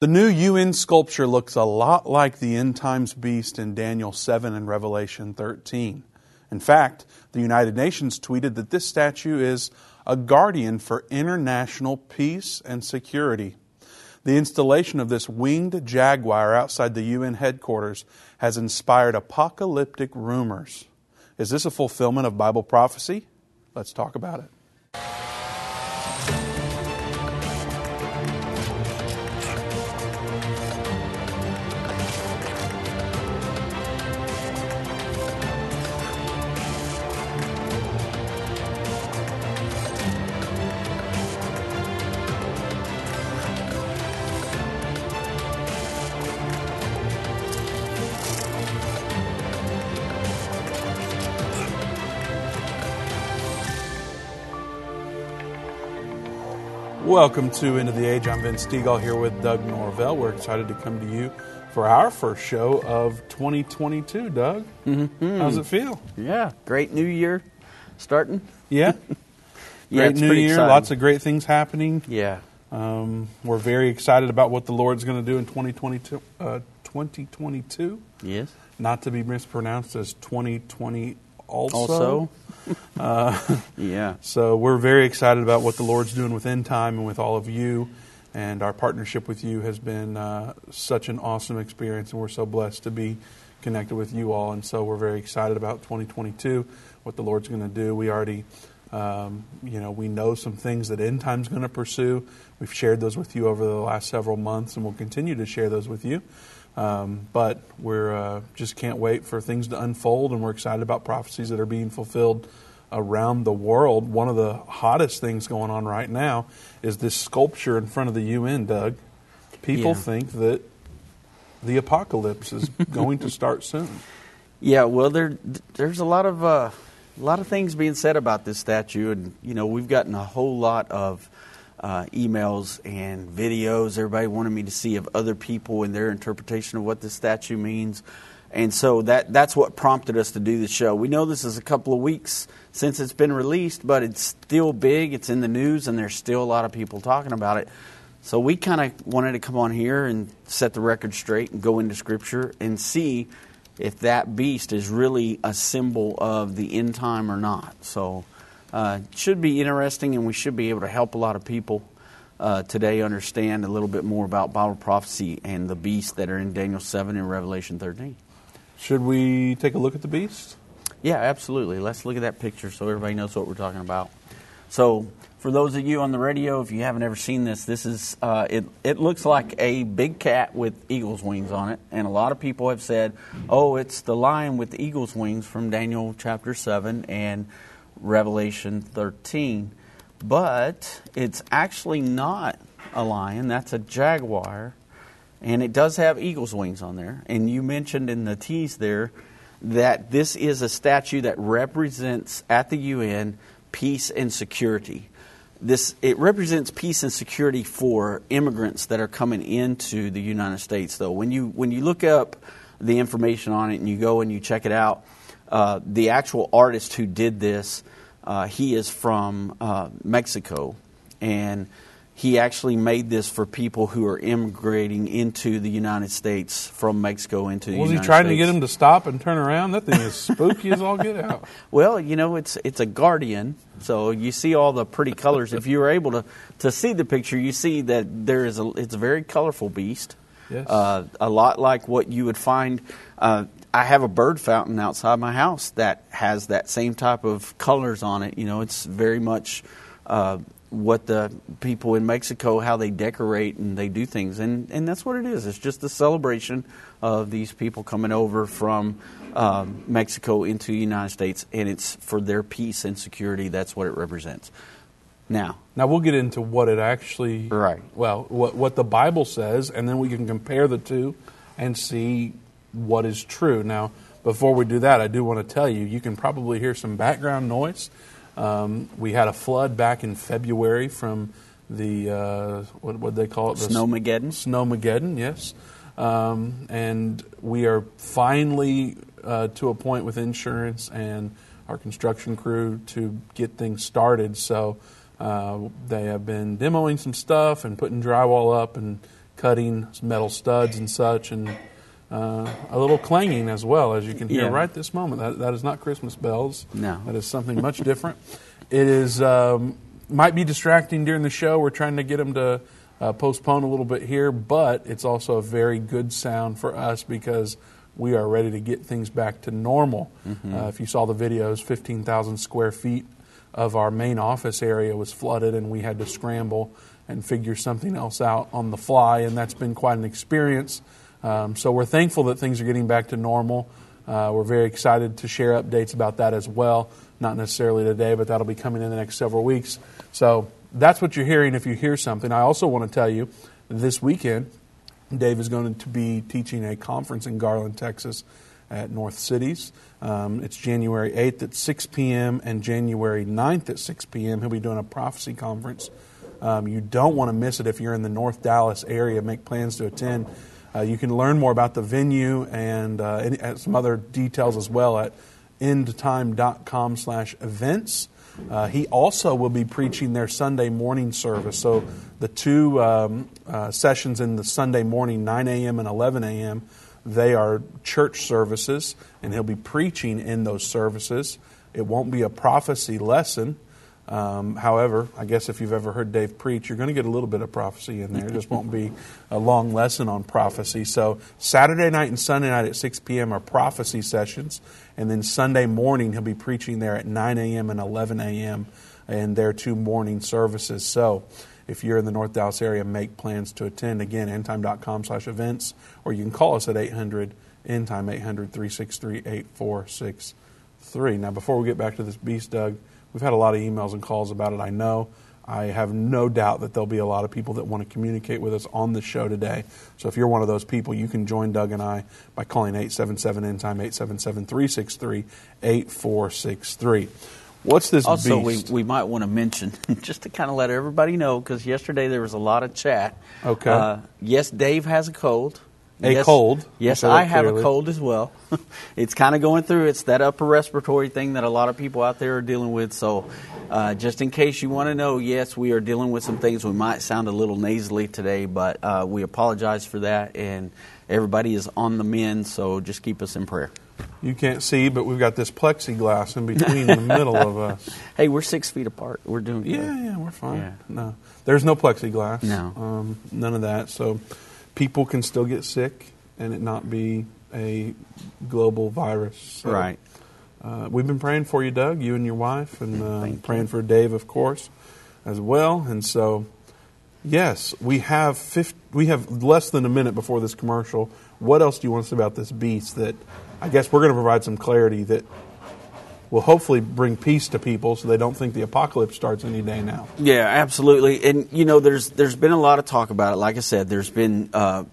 The new UN sculpture looks a lot like the end times beast in Daniel 7 and Revelation 13. In fact, the United Nations tweeted that this statue is a guardian for international peace and security. The installation of this winged jaguar outside the UN headquarters has inspired apocalyptic rumors. Is this a fulfillment of Bible prophecy? Let's talk about it. Welcome to End of the Age. I'm Vince Stegall here with Doug Norvell. We're excited to come to you for our first show of 2022. Doug, mm-hmm. how's it feel? Yeah, great new year starting. Yeah, yeah, great new year. Exciting. Lots of great things happening. Yeah, um, we're very excited about what the Lord's going to do in 2022. Uh, 2022. Yes. Not to be mispronounced as 2020 also. Also. Uh, yeah. So we're very excited about what the Lord's doing with End Time and with all of you. And our partnership with you has been uh, such an awesome experience, and we're so blessed to be connected with you all. And so we're very excited about 2022, what the Lord's going to do. We already, um, you know, we know some things that End Time's going to pursue. We've shared those with you over the last several months, and we'll continue to share those with you. Um, but we're uh, just can't wait for things to unfold, and we're excited about prophecies that are being fulfilled around the world. One of the hottest things going on right now is this sculpture in front of the UN, Doug. People Yeah. think that the apocalypse is going to start soon. yeah. Well, there there's a lot of uh, a lot of things being said about this statue, and you know we've gotten a whole lot of uh, emails and videos. Everybody wanted me to see of other people and their interpretation of what this statue means. And so that that's what prompted us to do the show. We know this is a couple of weeks since it's been released, but it's still big. It's in the news, and there's still a lot of people talking about it. So we kind of wanted to come on here and set the record straight and go into Scripture and see if that beast is really a symbol of the end time or not. So uh, should be interesting, and we should be able to help a lot of people uh, today understand a little bit more about Bible prophecy and the beasts that are in Daniel 7 and Revelation 13. Should we take a look at the beast? Yeah, absolutely. Let's look at that picture so everybody knows what we're talking about. So, for those of you on the radio, if you haven't ever seen this, this is uh, it. It looks like a big cat with eagle's wings on it, and a lot of people have said, "Oh, it's the lion with the eagle's wings from Daniel chapter seven and Revelation thirteen." But it's actually not a lion. That's a jaguar, and it does have eagle's wings on there. And you mentioned in the tease there that this is a statue that represents at the UN peace and security. This it represents peace and security for immigrants that are coming into the United States. Though when you when you look up the information on it and you go and you check it out, uh, the actual artist who did this, uh, he is from uh, Mexico, and he actually made this for people who are immigrating into the United States from Mexico into the Was he trying States. to get him to stop and turn around? That thing is spooky as all get out. Well, you know, it's it's a guardian, so you see all the pretty colors. if you were able to, to see the picture, you see that there is a it's a very colorful beast. Yes. Uh, a lot like what you would find. Uh, I have a bird fountain outside my house that has that same type of colors on it. You know, it's very much uh, what the people in Mexico how they decorate and they do things, and and that's what it is. It's just a celebration of these people coming over from um, Mexico into the United States, and it's for their peace and security. That's what it represents. Now, Now we'll get into what it actually Right. Well, what what the Bible says, and then we can compare the two and see what is true. Now, before we do that, I do want to tell you you can probably hear some background noise. Um, we had a flood back in February from the uh, what what they call it the Snowmageddon. Snowmageddon, yes. Um, and we are finally uh, to a point with insurance and our construction crew to get things started. So uh, they have been demoing some stuff and putting drywall up and cutting metal studs and such, and uh, a little clanging as well, as you can hear Yeah. right this moment. That, that is not Christmas bells. No. That is something much different. It is um, might be distracting during the show. We're trying to get them to uh, postpone a little bit here, but it's also a very good sound for us because we are ready to get things back to normal. Uh, if you saw the videos, 15,000 square feet of our main office area was flooded, and we had to scramble and figure something else out on the fly, and that's been quite an experience. Um, so we're thankful that things are getting back to normal. Uh, we're very excited to share updates about that as well. Not necessarily today, but that'll be coming in the next several weeks. So that's what you're hearing if you hear something. I also want to tell you this weekend, Dave is going to be teaching a conference in Garland, Texas at North Cities. Um, it's January 8th at 6 p.m. and January 9th at 6 p.m. He'll be doing a prophecy conference. Um, you don't want to miss it if you're in the North Dallas area. Make plans to attend. Uh, you can learn more about the venue and, uh, and uh, some other details as well at endtime.com slash events. Uh, he also will be preaching their Sunday morning service. So the two um, uh, sessions in the Sunday morning, 9 a.m. and 11 a.m., they are church services, and he'll be preaching in those services. It won't be a prophecy lesson. Um, however, I guess if you've ever heard Dave preach, you're going to get a little bit of prophecy in there. It just won't be a long lesson on prophecy. So, Saturday night and Sunday night at 6 p.m. are prophecy sessions. And then Sunday morning, he'll be preaching there at 9 a.m. and 11 a.m. in their two morning services. So, if you're in the North Dallas area, make plans to attend. Again, endtime.com slash events, or you can call us at 800 endtime 800 363 8463. Now, before we get back to this beast, Doug, we've had a lot of emails and calls about it. I know. I have no doubt that there'll be a lot of people that want to communicate with us on the show today. So if you're one of those people, you can join Doug and I by calling 877 Endtime 877 363 8463. What's this Also, we, we might want to mention, just to kind of let everybody know, because yesterday there was a lot of chat. Okay. Uh, yes, Dave has a cold. A yes, cold. Yes, I have clearly. a cold as well. it's kind of going through. It's that upper respiratory thing that a lot of people out there are dealing with. So, uh, just in case you want to know, yes, we are dealing with some things. We might sound a little nasally today, but uh, we apologize for that. And everybody is on the mend, so just keep us in prayer. You can't see, but we've got this plexiglass in between the middle of us. Hey, we're six feet apart. We're doing good. Yeah, yeah, we're fine. Yeah. No, there's no plexiglass. No. um, none of that. So people can still get sick and it not be a global virus. So, Right. Uh, we've been praying for you, Doug, you and your wife, and uh, Thank you. praying for Dave, of course, as well. And so, yes, we have 50, we have less than a minute before this commercial. What else do you want to say about this beast? That I guess we're going to provide some clarity that will hopefully bring peace to people, so they don't think the apocalypse starts any day now. Yeah, absolutely. And you know, there's there's been a lot of talk about it. Like I said, there's been uh,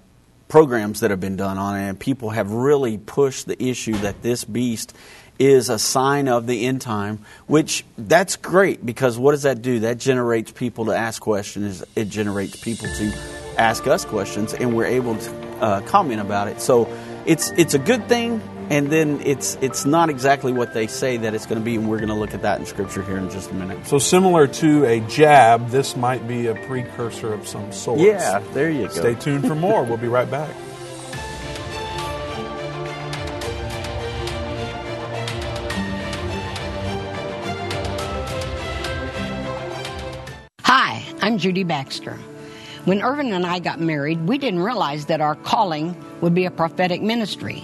programs that have been done on it, and people have really pushed the issue that this beast is a sign of the end time. Which that's great because what does that do? That generates people to ask questions. It generates people to ask us questions, and we're able to uh, comment about it. So it's it's a good thing. And then it's it's not exactly what they say that it's going to be, and we're going to look at that in Scripture here in just a minute. So similar to a jab, this might be a precursor of some sort. Yeah, there you go. Stay tuned for more. we'll be right back. Hi, I'm Judy Baxter. When Irvin and I got married, we didn't realize that our calling would be a prophetic ministry.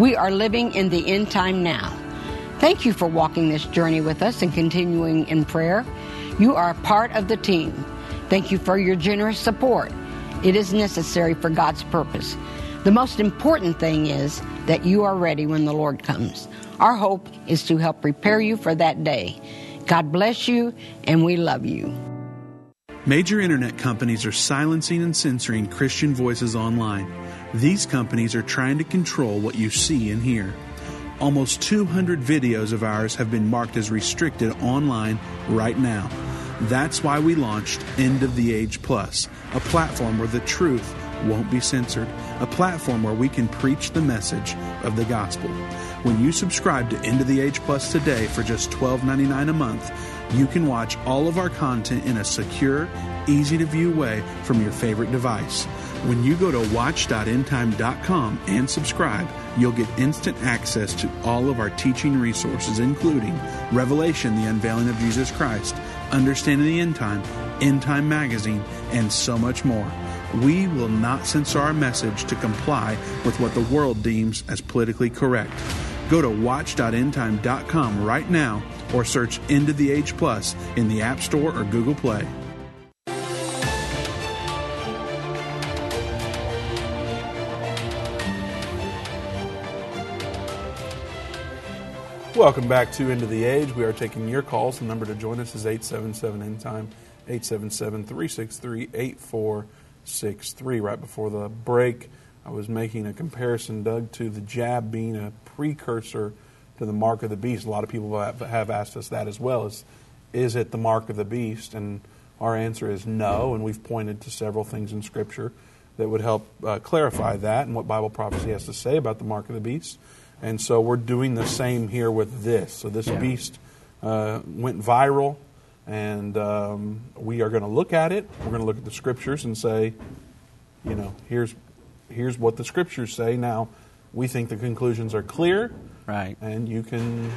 We are living in the end time now. Thank you for walking this journey with us and continuing in prayer. You are part of the team. Thank you for your generous support. It is necessary for God's purpose. The most important thing is that you are ready when the Lord comes. Our hope is to help prepare you for that day. God bless you, and we love you. Major internet companies are silencing and censoring Christian voices online. These companies are trying to control what you see and hear. Almost 200 videos of ours have been marked as restricted online right now. That's why we launched End of the Age Plus, a platform where the truth won't be censored, a platform where we can preach the message of the gospel. When you subscribe to End of the Age Plus today for just $12.99 a month, you can watch all of our content in a secure, easy to view way from your favorite device. When you go to watch.endtime.com and subscribe, you'll get instant access to all of our teaching resources, including Revelation, the unveiling of Jesus Christ, Understanding the End Time, End Time Magazine, and so much more. We will not censor our message to comply with what the world deems as politically correct. Go to watch.endtime.com right now or search End of the Age Plus in the App Store or Google Play. Welcome back to End of the Age. We are taking your calls. The number to join us is 877 End Time, 877 363 8463. Right before the break, I was making a comparison, Doug, to the jab being a precursor to the mark of the beast. A lot of people have asked us that as well. Is, is it the mark of the beast? And our answer is no, and we've pointed to several things in Scripture that would help uh, clarify that and what Bible prophecy has to say about the mark of the beast. And so we're doing the same here with this. So this Yeah. beast uh, went viral, and um, we are going to look at it. We're going to look at the scriptures and say, you know, here's here's what the scriptures say. Now, we think the conclusions are clear, Right. and you can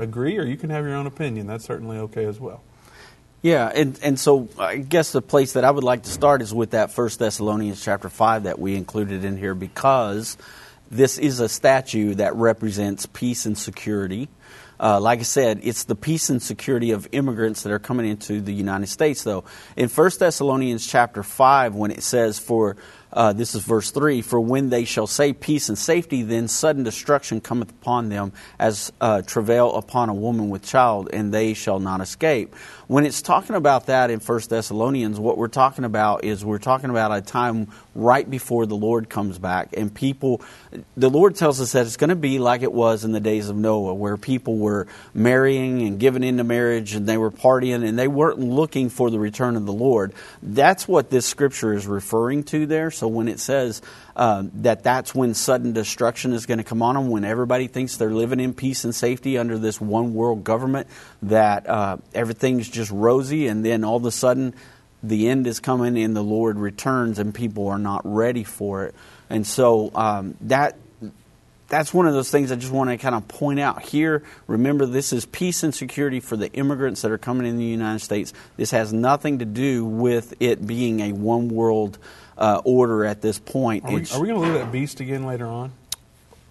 agree or you can have your own opinion. That's certainly okay as well. Yeah, and, and so I guess the place that I would like to start is with that First Thessalonians chapter five that we included in here because this is a statue that represents peace and security. Uh, like I said, it's the peace and security of immigrants that are coming into the United States. Though in First Thessalonians chapter five, when it says, "For uh, this is verse 3 For when they shall say peace and safety, then sudden destruction cometh upon them as uh, travail upon a woman with child, and they shall not escape. When it's talking about that in 1 Thessalonians, what we're talking about is we're talking about a time right before the Lord comes back. And people, the Lord tells us that it's going to be like it was in the days of Noah, where people were marrying and giving into marriage and they were partying and they weren't looking for the return of the Lord. That's what this scripture is referring to there. So when it says um, that that's when sudden destruction is going to come on them, when everybody thinks they're living in peace and safety under this one world government, that uh, everything's just rosy, and then all of a sudden the end is coming and the Lord returns, and people are not ready for it. And so um, that that's one of those things I just want to kind of point out here. Remember, this is peace and security for the immigrants that are coming in the United States. This has nothing to do with it being a one world uh, order at this point. Are we, are we going to look at that beast again later on?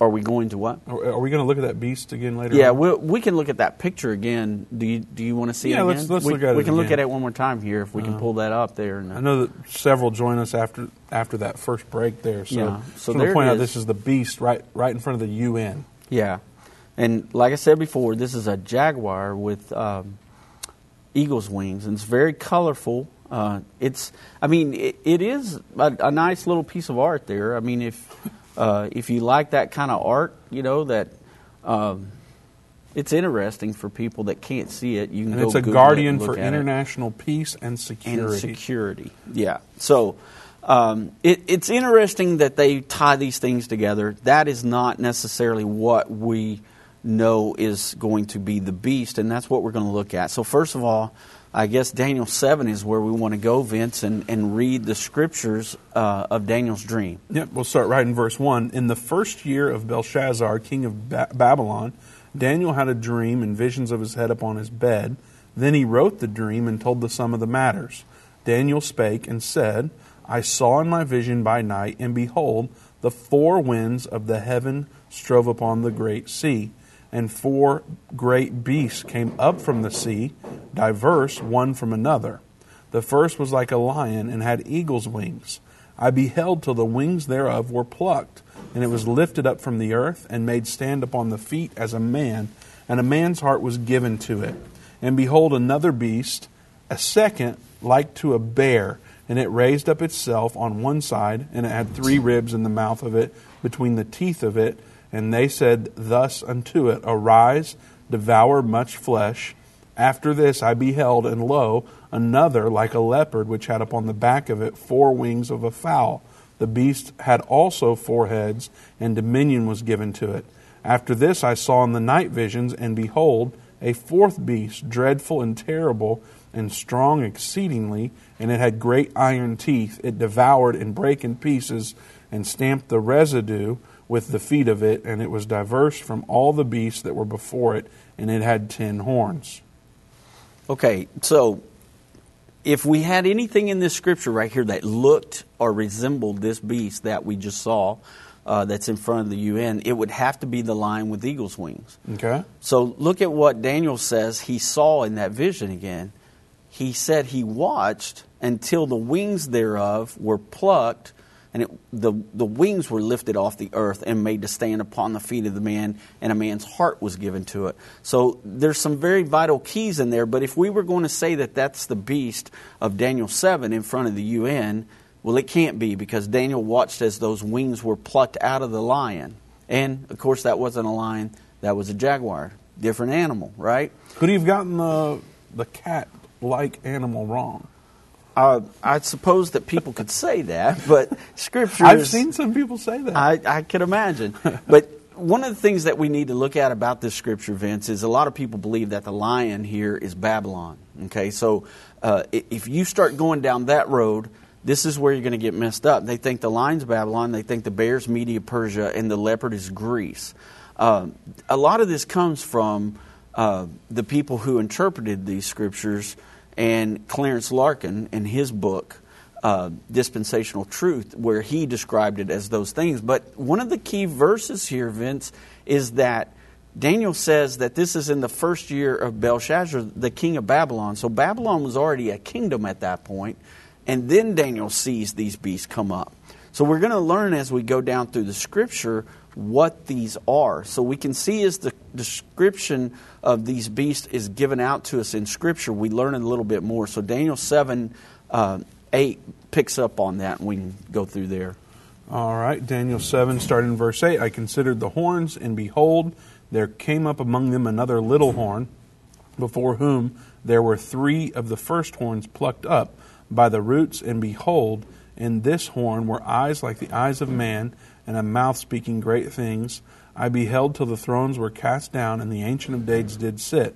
are we going to what? Are, are we going to look at that beast again later Yeah, on? we we can look at that picture again. Do you do you want to see Yeah, it again? let's- let's we, look at we it again. can Uh-huh. look at it one more time here if we can pull that up there. Uh, I know that several join us after after that first break there. So, Yeah, so there to point out this is the beast right right in front of the UN. Yeah, and like I said before, this is a jaguar with um, eagle's wings, and it's very colorful. Uh, it's, I mean, it, it is a, a nice little piece of art there. I mean, if uh, if you like that kind of art, you know that. Um, it's interesting for people that can't see it. You can And go it's a Google guardian and for at it. international peace and security. and security. Yeah. So um, it, it's interesting that they tie these things together. That is not necessarily what we know is going to be the beast, and that's what we're going to look at. So first of all, I guess Daniel seven is where we want to go, Vince, and, and read the scriptures uh, of Daniel's dream. Yep, we'll start right in verse 1. In the first year of Belshazzar, king of ba- Babylon, Daniel had a dream and visions of his head upon his bed. Then he wrote the dream and told the sum of the matters. Daniel spake and said, I saw in my vision by night, and behold, the four winds of the heaven strove upon the great sea, and four great beasts came up from the sea, diverse one from another. The first was like a lion and had eagle's wings. I beheld till the wings thereof were plucked, and it was lifted up from the earth and made stand upon the feet as a man, and a man's heart was given to it. And behold, another beast, a second, like to a bear, and it raised up itself on one side, and it had three ribs in the mouth of it, between the teeth of it. And they said thus unto it, Arise, devour much flesh. After this I beheld, and lo, another like a leopard, which had upon the back of it four wings of a fowl. The beast had also four heads, and dominion was given to it. After this I saw in the night visions, and behold, a fourth beast, dreadful and terrible, and strong exceedingly, and it had great iron teeth. It devoured and brake in pieces, and stamped the residue with the feet of it, and it was diverse from all the beasts that were before it, and it had ten horns. Okay, so if we had anything in this scripture right here that looked or resembled this beast that we just saw, uh, that's in front of the UN, it would have to be the lion with eagle's wings. Okay. So look at what Daniel says he saw in that vision again. He said he watched until the wings thereof were plucked, and it, the, the wings were lifted off the earth and made to stand upon the feet of the man, and a man's heart was given to it. So there's some very vital keys in there, but if we were going to say that that's the beast of Daniel 7 in front of the UN, well, it can't be because Daniel watched as those wings were plucked out of the lion. And, of course, that wasn't a lion, that was a jaguar. Different animal, right? Could he have gotten the, the cat like animal wrong? Uh, I suppose that people could say that, but Scripture. I've seen some people say that. I, I could imagine. but one of the things that we need to look at about this Scripture, Vince, is a lot of people believe that the lion here is Babylon. Okay, so uh, if you start going down that road, this is where you're going to get messed up. They think the lion's Babylon, they think the bear's Media Persia, and the leopard is Greece. Uh, a lot of this comes from uh, the people who interpreted these scriptures, and Clarence Larkin in his book, uh, Dispensational Truth, where he described it as those things. But one of the key verses here, Vince, is that Daniel says that this is in the first year of Belshazzar, the king of Babylon. So Babylon was already a kingdom at that point. And then Daniel sees these beasts come up. So we're going to learn as we go down through the scripture what these are. So we can see as the description of these beasts is given out to us in scripture, we learn a little bit more. So Daniel 7 uh, 8 picks up on that, and we can go through there. All right, Daniel 7, starting in verse 8. I considered the horns, and behold, there came up among them another little horn, before whom there were three of the first horns plucked up by the roots, and behold, in this horn were eyes like the eyes of man, and a mouth speaking great things. I beheld till the thrones were cast down, and the Ancient of Days did sit,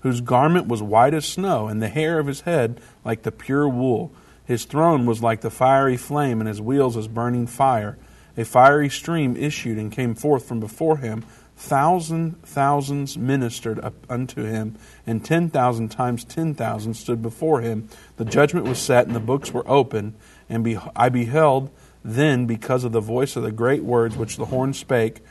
whose garment was white as snow, and the hair of his head like the pure wool. His throne was like the fiery flame, and his wheels as burning fire. A fiery stream issued and came forth from before him. Thousand thousands ministered unto him, and ten thousand times ten thousand stood before him. The judgment was set, and the books were opened. And be- I beheld then, because of the voice of the great words which the horn spake,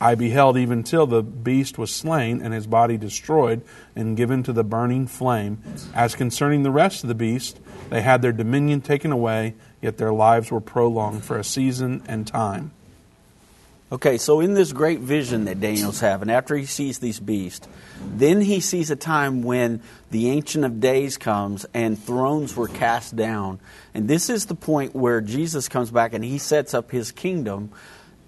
I beheld even till the beast was slain, and his body destroyed, and given to the burning flame. As concerning the rest of the beast, they had their dominion taken away, yet their lives were prolonged for a season and time. Okay, so in this great vision that Daniel's having, after he sees these beasts, then he sees a time when the Ancient of Days comes and thrones were cast down. And this is the point where Jesus comes back and he sets up his kingdom.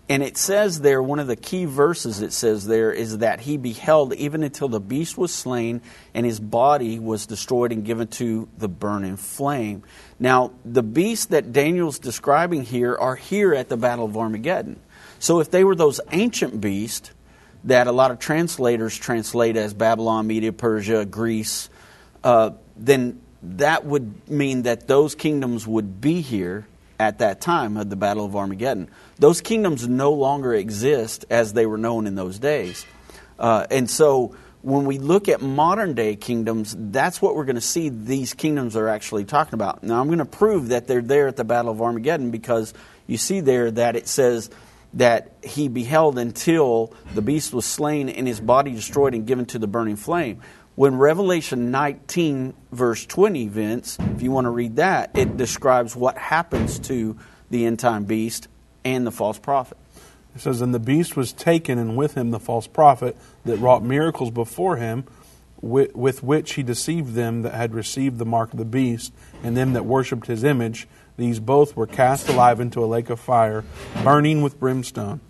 And it says there, one of the key verses it says there is that he beheld even until the beast was slain and his body was destroyed and given to the burning flame. Now, the beasts that Daniel's describing here are here at the Battle of Armageddon. So if they were those ancient beasts that a lot of translators translate as Babylon, Media, Persia, Greece, uh, then that would mean that those kingdoms would be here at that time of the Battle of Armageddon. Those kingdoms no longer exist as they were known in those days. Uh, and so when we look at modern day kingdoms, that's what we're going to see these kingdoms are actually talking about. Now, I'm going to prove that they're there at the Battle of Armageddon because you see there that it says that he beheld until the beast was slain and his body destroyed and given to the burning flame. When Revelation 19, verse 20, Vince, if you want to read that, it describes what happens to the end time beast and the false prophet. It says, And the beast was taken, and with him the false prophet that wrought miracles before him, with, with which he deceived them that had received the mark of the beast, and them that worshipped his image. These both were cast alive into a lake of fire, burning with brimstone.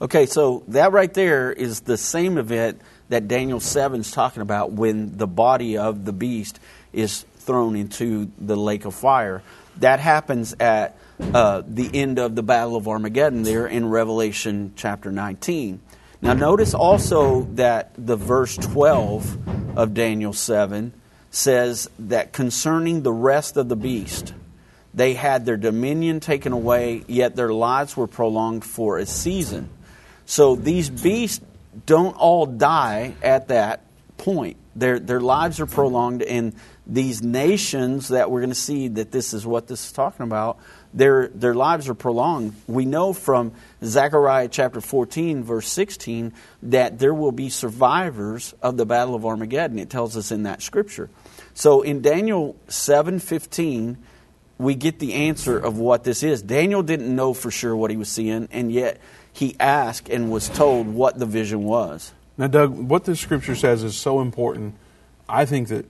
Okay, so that right there is the same event that Daniel 7 is talking about when the body of the beast is thrown into the lake of fire. That happens at uh, the end of the Battle of Armageddon there in Revelation chapter 19. Now, notice also that the verse 12 of Daniel 7 says that concerning the rest of the beast, they had their dominion taken away, yet their lives were prolonged for a season. So these beasts don't all die at that point. Their, their lives are prolonged, and these nations that we're going to see that this is what this is talking about, their, their lives are prolonged. We know from Zechariah chapter 14, verse 16, that there will be survivors of the Battle of Armageddon. It tells us in that scripture. So in Daniel 7:15, we get the answer of what this is. Daniel didn't know for sure what he was seeing, and yet he asked and was told what the vision was. Now, Doug, what this scripture says is so important. I think that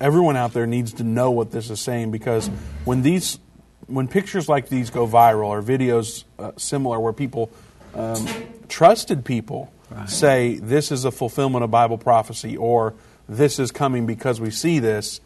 everyone out there needs to know what this is saying because when these, when pictures like these go viral or videos uh, similar where people, um, trusted people, right. say this is a fulfillment of Bible prophecy or this is coming because we see this,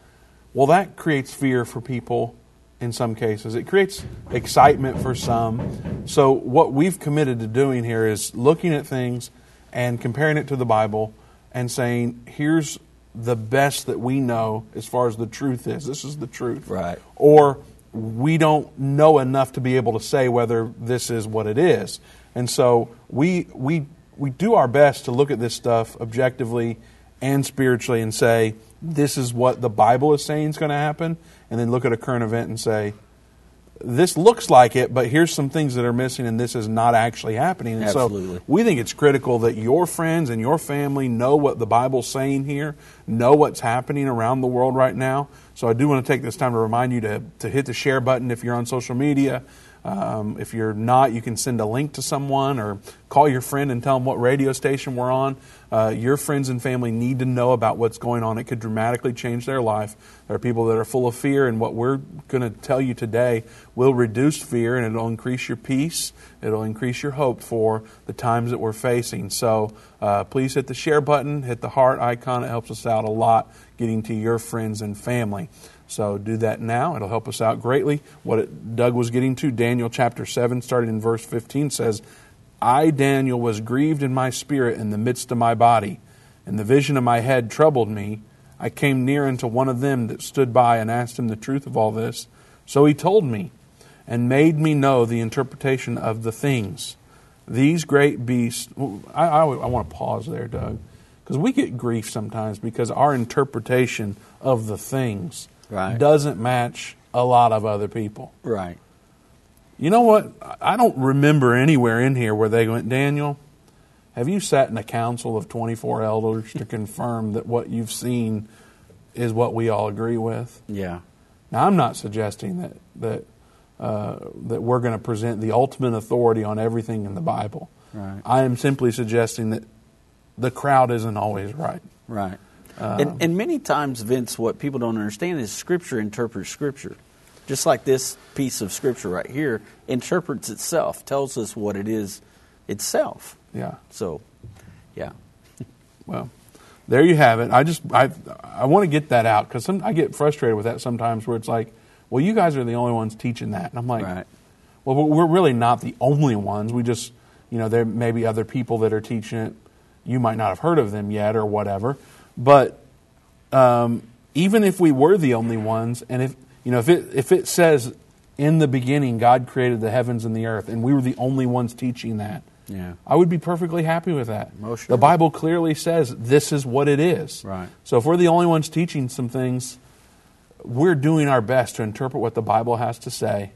well, that creates fear for people in some cases. It creates excitement for some. So, what we've committed to doing here is looking at things and comparing it to the Bible and saying, here's the best that we know as far as the truth is. This is the truth. Right. Or we don't know enough to be able to say whether this is what it is. And so we we we do our best to look at this stuff objectively and spiritually and say this is what the Bible is saying is going to happen and then look at a current event and say, this looks like it, but here's some things that are missing, and this is not actually happening. And Absolutely. so we think it's critical that your friends and your family know what the Bible's saying here, know what's happening around the world right now. So I do want to take this time to remind you to, to hit the share button if you're on social media. Um, if you're not, you can send a link to someone or call your friend and tell them what radio station we're on. Uh, your friends and family need to know about what's going on. It could dramatically change their life. There are people that are full of fear, and what we're going to tell you today will reduce fear and it'll increase your peace. It'll increase your hope for the times that we're facing. So uh, please hit the share button, hit the heart icon. It helps us out a lot getting to your friends and family. So do that now. It'll help us out greatly. What it, Doug was getting to, Daniel chapter 7, starting in verse 15, says, I, Daniel, was grieved in my spirit in the midst of my body, and the vision of my head troubled me. I came near unto one of them that stood by and asked him the truth of all this. So he told me and made me know the interpretation of the things. These great beasts. I, I, I want to pause there, Doug, because we get grief sometimes because our interpretation of the things right. doesn't match a lot of other people. Right. You know what? I don't remember anywhere in here where they went, Daniel, have you sat in a council of 24 elders to confirm that what you've seen is what we all agree with? Yeah. Now, I'm not suggesting that, that, uh, that we're going to present the ultimate authority on everything in the Bible. Right. I am simply suggesting that the crowd isn't always right. Right. And, and many times, Vince, what people don't understand is Scripture interprets Scripture. Just like this piece of Scripture right here interprets itself, tells us what it is itself. Yeah. So, yeah. Well, there you have it. I just I I want to get that out because I get frustrated with that sometimes, where it's like, well, you guys are the only ones teaching that, and I'm like, right. well, we're really not the only ones. We just, you know, there may be other people that are teaching it. You might not have heard of them yet, or whatever. But um, even if we were the only ones, and if you know, if it if it says in the beginning God created the heavens and the earth, and we were the only ones teaching that, yeah, I would be perfectly happy with that. The Bible clearly says this is what it is. Right. So if we're the only ones teaching some things, we're doing our best to interpret what the Bible has to say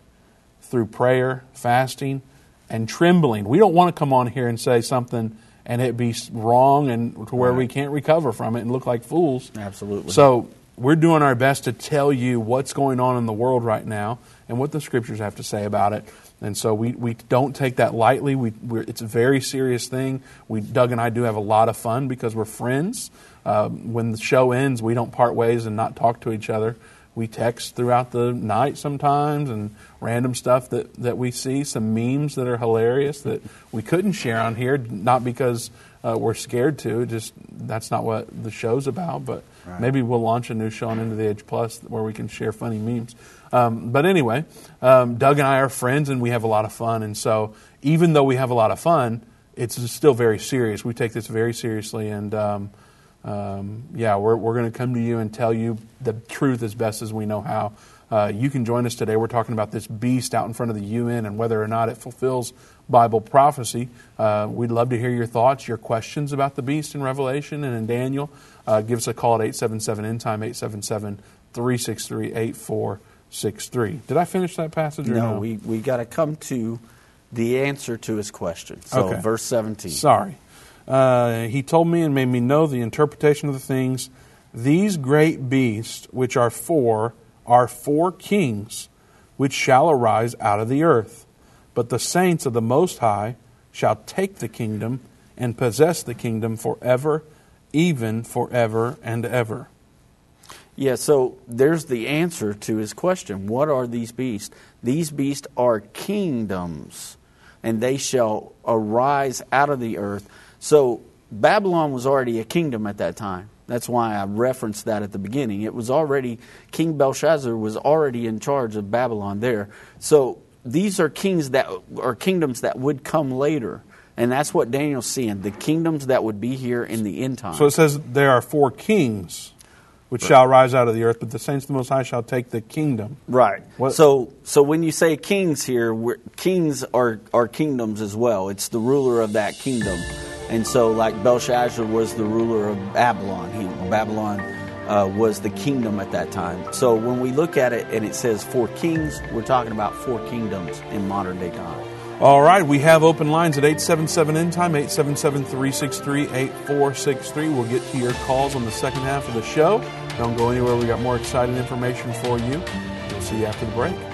through prayer, fasting, and trembling. We don't want to come on here and say something and it be wrong and to where right. we can't recover from it and look like fools. Absolutely. So we're doing our best to tell you what's going on in the world right now and what the scriptures have to say about it. And so we, we don't take that lightly. We, it's a very serious thing. We, Doug and I do have a lot of fun because we're friends. Uh, when the show ends, we don't part ways and not talk to each other. We text throughout the night sometimes and random stuff that, that we see, some memes that are hilarious that we couldn't share on here, not because uh, we're scared to, just that's not what the show's about. But right. maybe we'll launch a new show on End of the Age Plus where we can share funny memes. Um, but anyway, um, Doug and I are friends and we have a lot of fun. And so even though we have a lot of fun, it's still very serious. We take this very seriously. And um, um, yeah, we're, we're going to come to you and tell you the truth as best as we know how. Uh, you can join us today. We're talking about this beast out in front of the UN and whether or not it fulfills Bible prophecy. Uh, we'd love to hear your thoughts, your questions about the beast in Revelation and in Daniel. Uh, give us a call at 877 End Time, 877 363 8463. Did I finish that passage no? No, we, we got to come to the answer to his question. So, okay. verse 17. Sorry. Uh, he told me and made me know the interpretation of the things. These great beasts, which are four, are four kings, which shall arise out of the earth. But the saints of the Most High shall take the kingdom and possess the kingdom forever, even forever and ever. Yeah, so there's the answer to his question. What are these beasts? These beasts are kingdoms, and they shall arise out of the earth. So Babylon was already a kingdom at that time. That's why I referenced that at the beginning. It was already, King Belshazzar was already in charge of Babylon there. So these are kings that are kingdoms that would come later. And that's what Daniel's seeing the kingdoms that would be here in the end time. So it says there are four kings which right. shall rise out of the earth, but the saints of the Most High shall take the kingdom. Right. What? So, so when you say kings here, kings are, are kingdoms as well. It's the ruler of that kingdom. And so, like Belshazzar was the ruler of Babylon, he, Babylon uh, was the kingdom at that time. So, when we look at it and it says four kings, we're talking about four kingdoms in modern day time. All right, we have open lines at 877 End Time, 877 363 8463. We'll get to your calls on the second half of the show. Don't go anywhere, we got more exciting information for you. We'll see you after the break.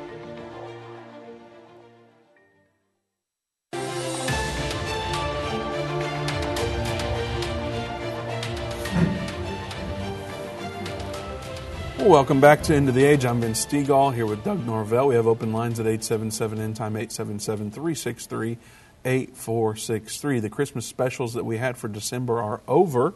Well, welcome back to End of the Age. I'm Vince Stegall here with Doug Norvell. We have open lines at 877 End Time, 877 363 8463. The Christmas specials that we had for December are over,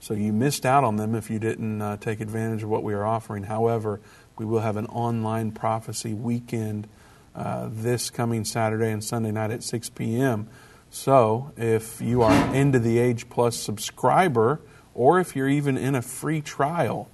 so you missed out on them if you didn't uh, take advantage of what we are offering. However, we will have an online prophecy weekend uh, this coming Saturday and Sunday night at 6 p.m. So if you are End of the Age Plus subscriber, or if you're even in a free trial,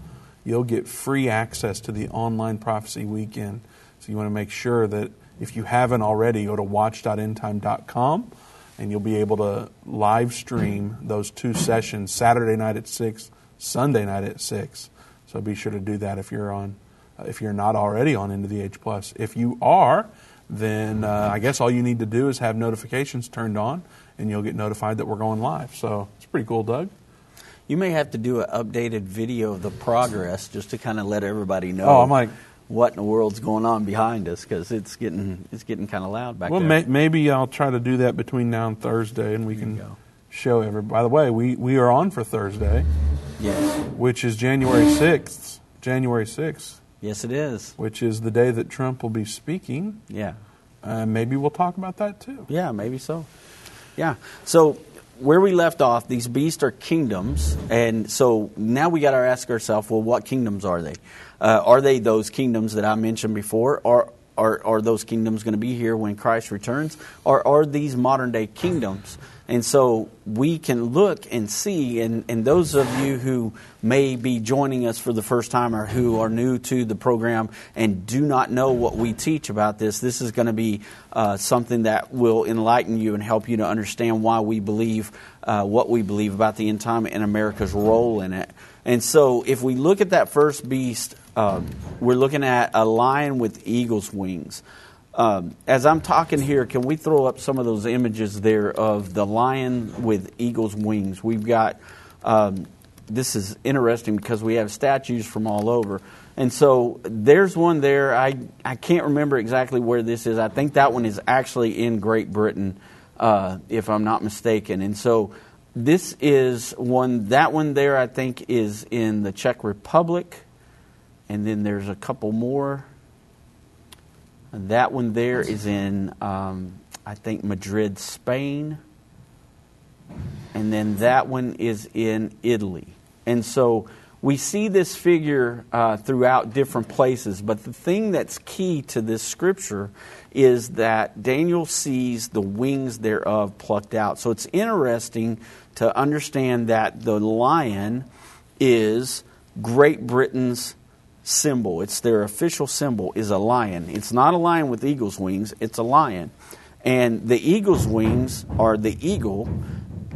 you'll get free access to the online prophecy weekend. So you want to make sure that If you haven't already, go to watch.endtime.com and you'll be able to live stream those two sessions Saturday night at 6, Sunday night at 6. So be sure to do that if you're on if you're not already on End of the Age Plus. If you are, then uh, I guess all you need to do is have notifications turned on and you'll get notified that we're going live. So it's pretty cool, Doug. You may have to do an updated video of the progress just to kind of let everybody know. Oh, I'm like, what in the world's going on behind us because it's getting it's getting kind of loud back well, there. may, maybe I'll try to do that between now and Thursday, and we There can show everybody. By the way, we, we are on for Thursday, yes, which is January sixth. January sixth, yes, it is. which is the day that Trump will be speaking. Yeah, Uh, maybe we'll talk about that too. yeah, maybe so. Yeah. So where we left off, these beasts are kingdoms, and so now we got to ask ourselves, well, what kingdoms are they? Uh, are they those kingdoms that I mentioned before, or are, are those kingdoms going to be here when Christ returns, or are these modern day kingdoms? And so we can look and see, and, and those of you who may be joining us for the first time or who are new to the program and do not know what we teach about this, this is going to be uh, something that will enlighten you and help you to understand why we believe uh, what we believe about the end time and America's role in it. And so if we look at that first beast, um, we're looking at a lion with eagle's wings. Um, as I'm talking here, can we throw up some of those images there of the lion with eagle's wings? We've got, um, this is interesting because we have statues from all over. And so there's one there. I, I can't remember exactly where this is. I think that one is actually in Great Britain, uh, if I'm not mistaken. And so this is one, that one there I think is in the Czech Republic. And then there's a couple more. And that one there is in, um, I think, Madrid, Spain. And then that one is in Italy. And so we see this figure uh, throughout different places. But the thing that's key to this scripture is that Daniel sees the wings thereof plucked out. So it's interesting to understand that the lion is Great Britain's symbol. It's their official symbol is a lion. It's not a lion with eagle's wings, it's a lion. And the eagle's wings are the eagle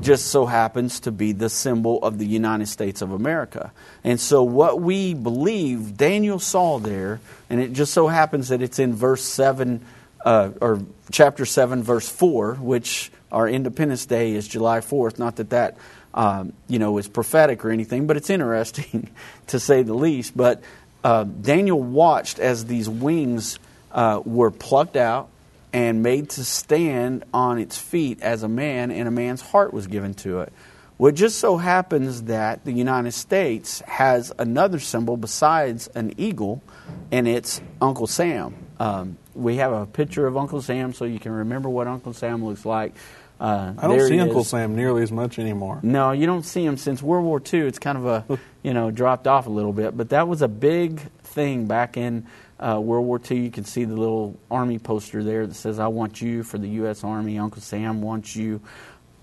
just so happens to be the symbol of the United States of America. And so what we believe Daniel saw there, and it just so happens that it's in verse 7 uh, or chapter 7 verse 4, which our Independence Day is July 4th, not that that um, you know is prophetic or anything, but it's interesting to say the least. But uh, Daniel watched as these wings uh, were plucked out and made to stand on its feet as a man, and a man's heart was given to it. Well, it just so happens that the United States has another symbol besides an eagle, and it's Uncle Sam. Um, we have a picture of Uncle Sam so you can remember what Uncle Sam looks like. Uh, I don't see Uncle. Sam nearly as much anymore. No, you don't see him since World War II. It's kind of a, you know, dropped off a little bit. But that was a big thing back in uh, World War II. You can see the little army poster there that says, I want you for the U.S. Army. Uncle Sam wants you.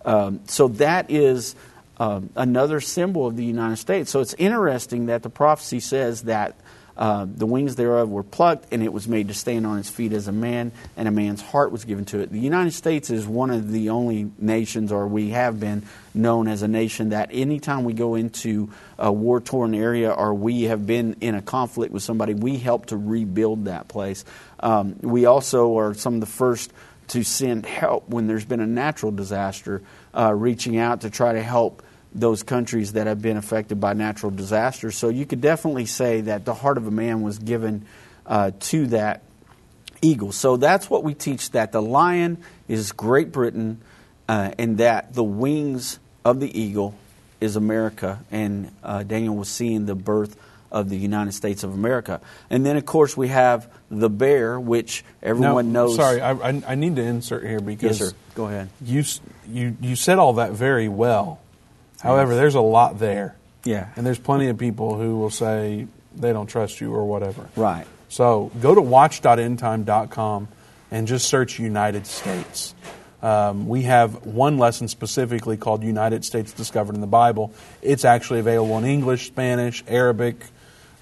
Um, so that is um, another symbol of the United States. So it's interesting that the prophecy says that uh, the wings thereof were plucked, and it was made to stand on its feet as a man, and a man's heart was given to it. The United States is one of the only nations, or we have been known as a nation, that anytime we go into a war torn area or we have been in a conflict with somebody, we help to rebuild that place. Um, we also are some of the first to send help when there's been a natural disaster, uh, reaching out to try to help those countries that have been affected by natural disasters. So you could definitely say that the heart of a man was given uh, to that eagle. So that's what we teach that the lion is Great Britain uh, and that the wings of the eagle is America. And uh, Daniel was seeing the birth of the United States of America. And then, of course, we have the bear, which everyone Now, knows. Sorry, I, I, I need to insert here Yes, because sir. Go ahead. you you you said all that very well. However, there's a lot there, Yeah. and there's plenty of people who will say they don't trust you or whatever. Right. So go to watch.endtime.com and just search United States. Um, we have one lesson specifically called United States Discovered in the Bible. It's actually available in English, Spanish, Arabic,